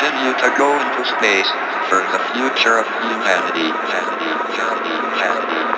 continue to go into space for the future of humanity. humanity, humanity, humanity.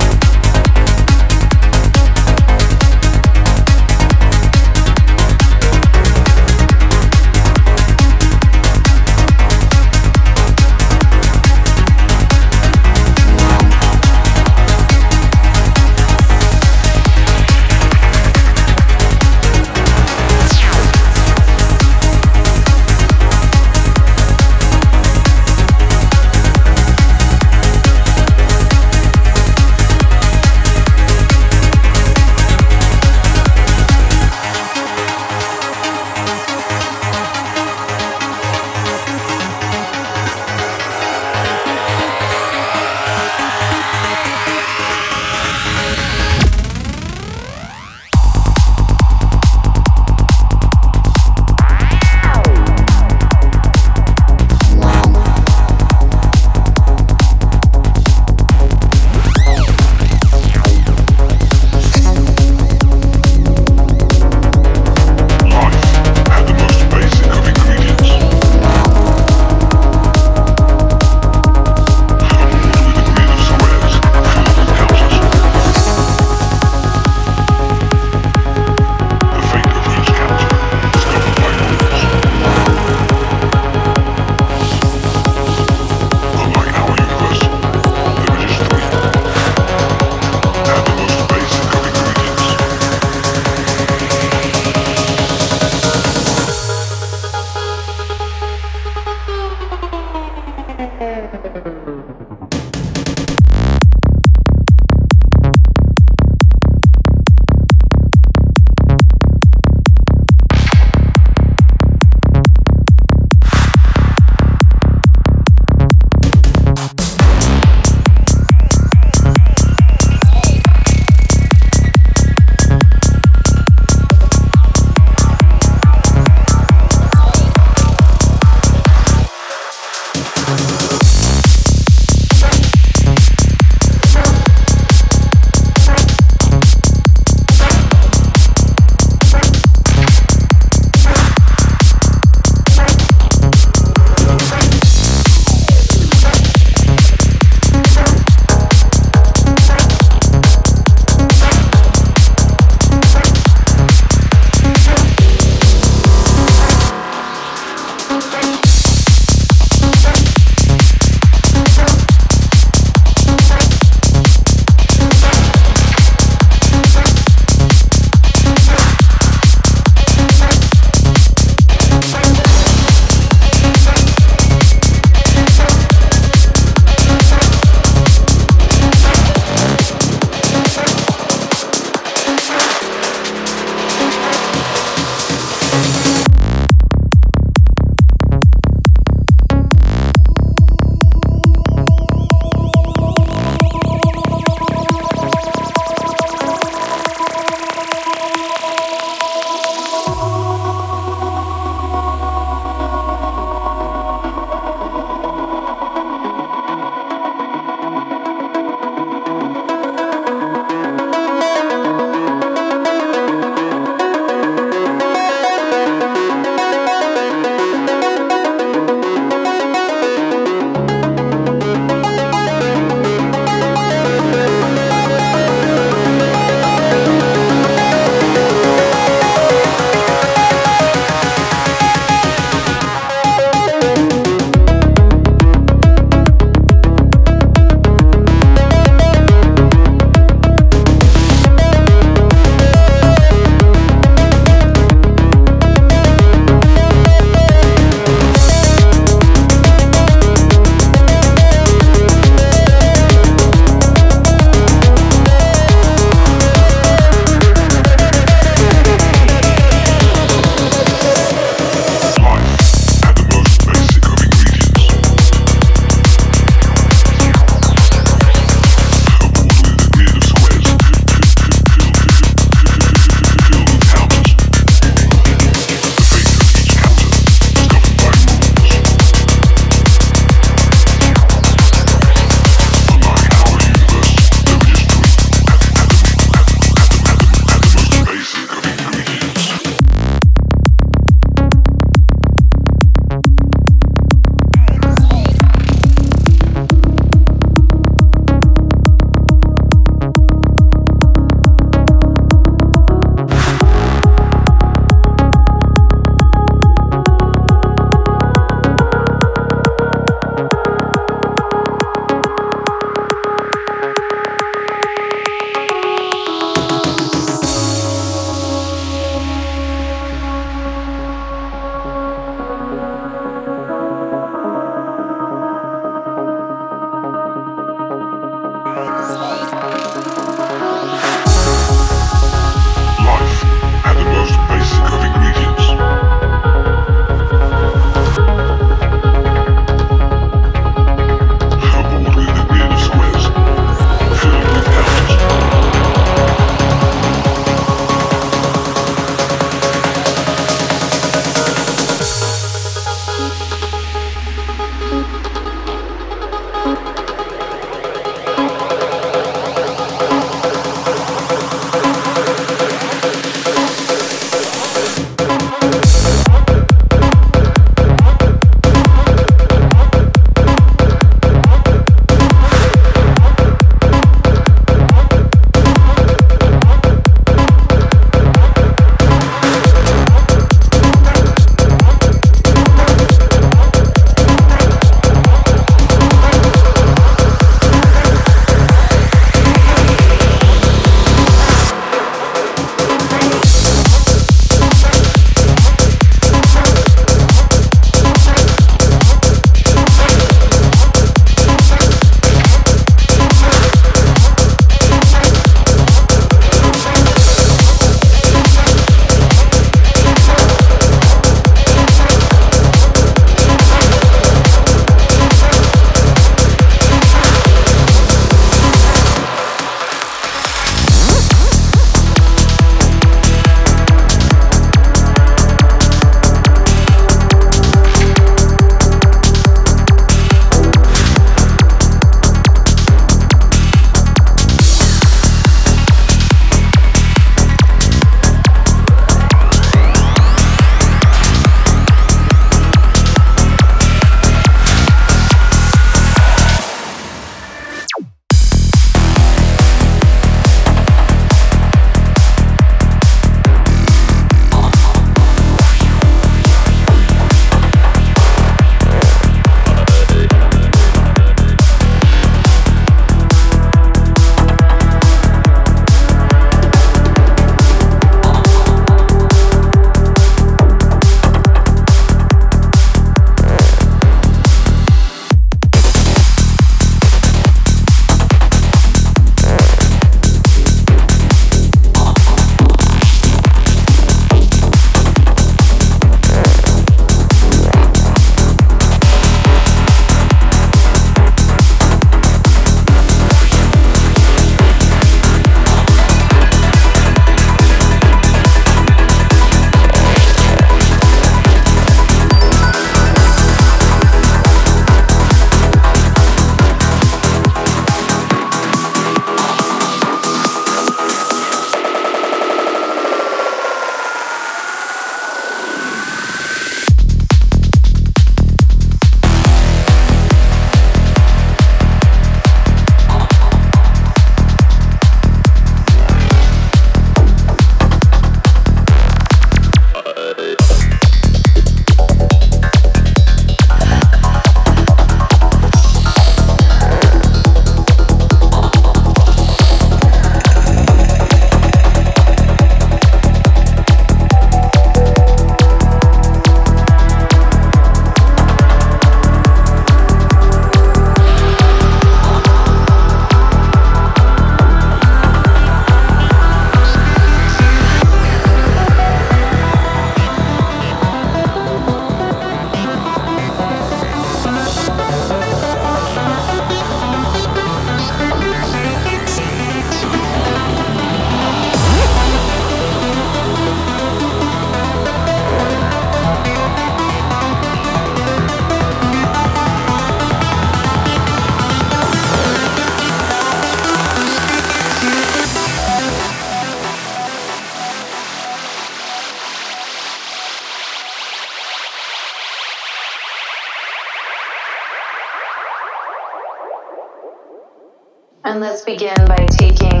And let's begin by taking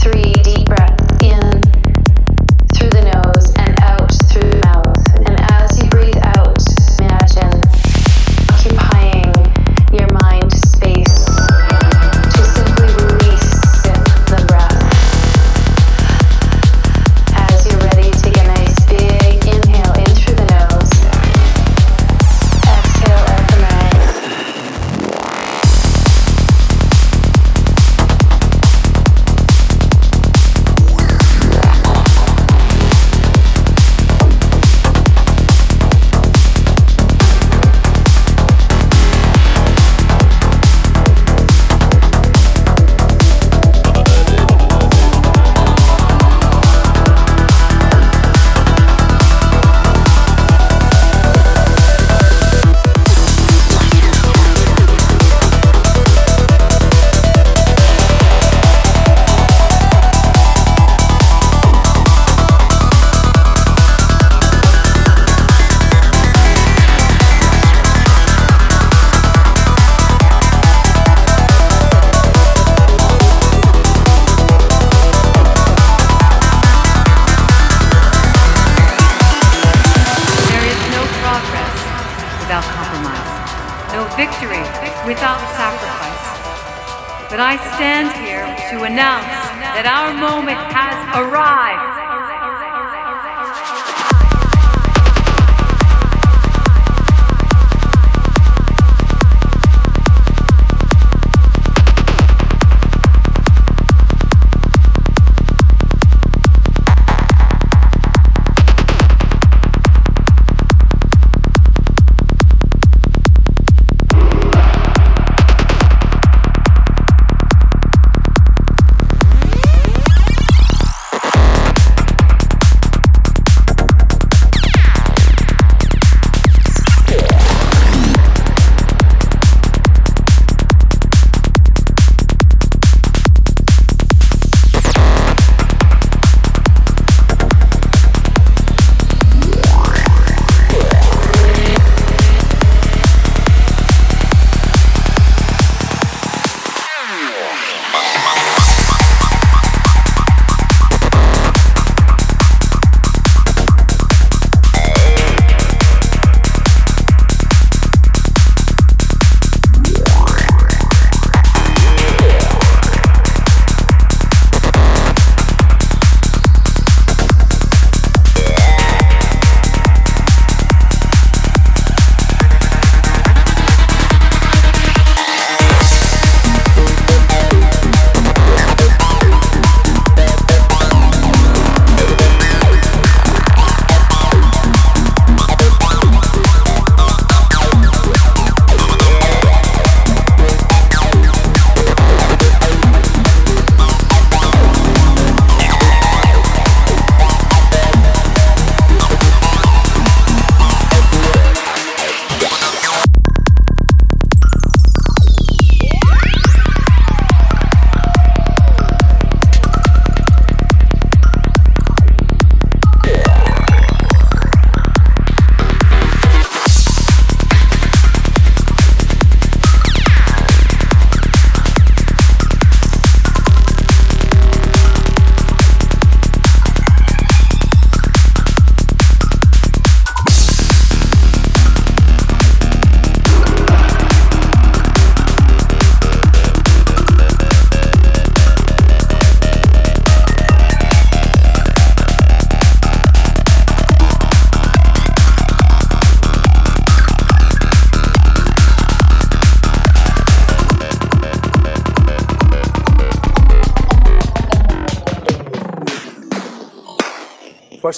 three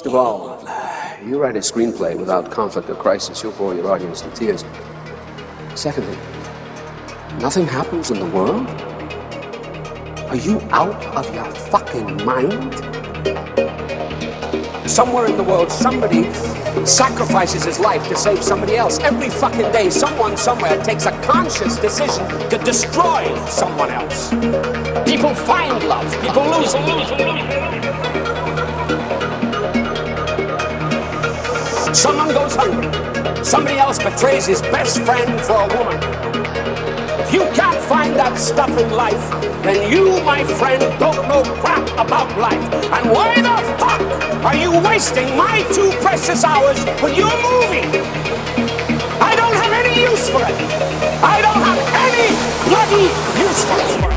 First of all, you write a screenplay without conflict or crisis, you'll bore your audience to tears. Secondly, nothing happens in the world? Are you out of your fucking mind? Somewhere in the world, somebody sacrifices his life to save somebody else. Every fucking day, someone somewhere takes a conscious decision to destroy someone else. People find love, people lose it. Someone goes hungry. Somebody else betrays his best friend for a woman. If you can't find that stuff in life, then you, my friend, don't know crap about life. And why the fuck are you wasting my two precious hours with your movie? I don't have any use for it. I don't have any bloody use for it.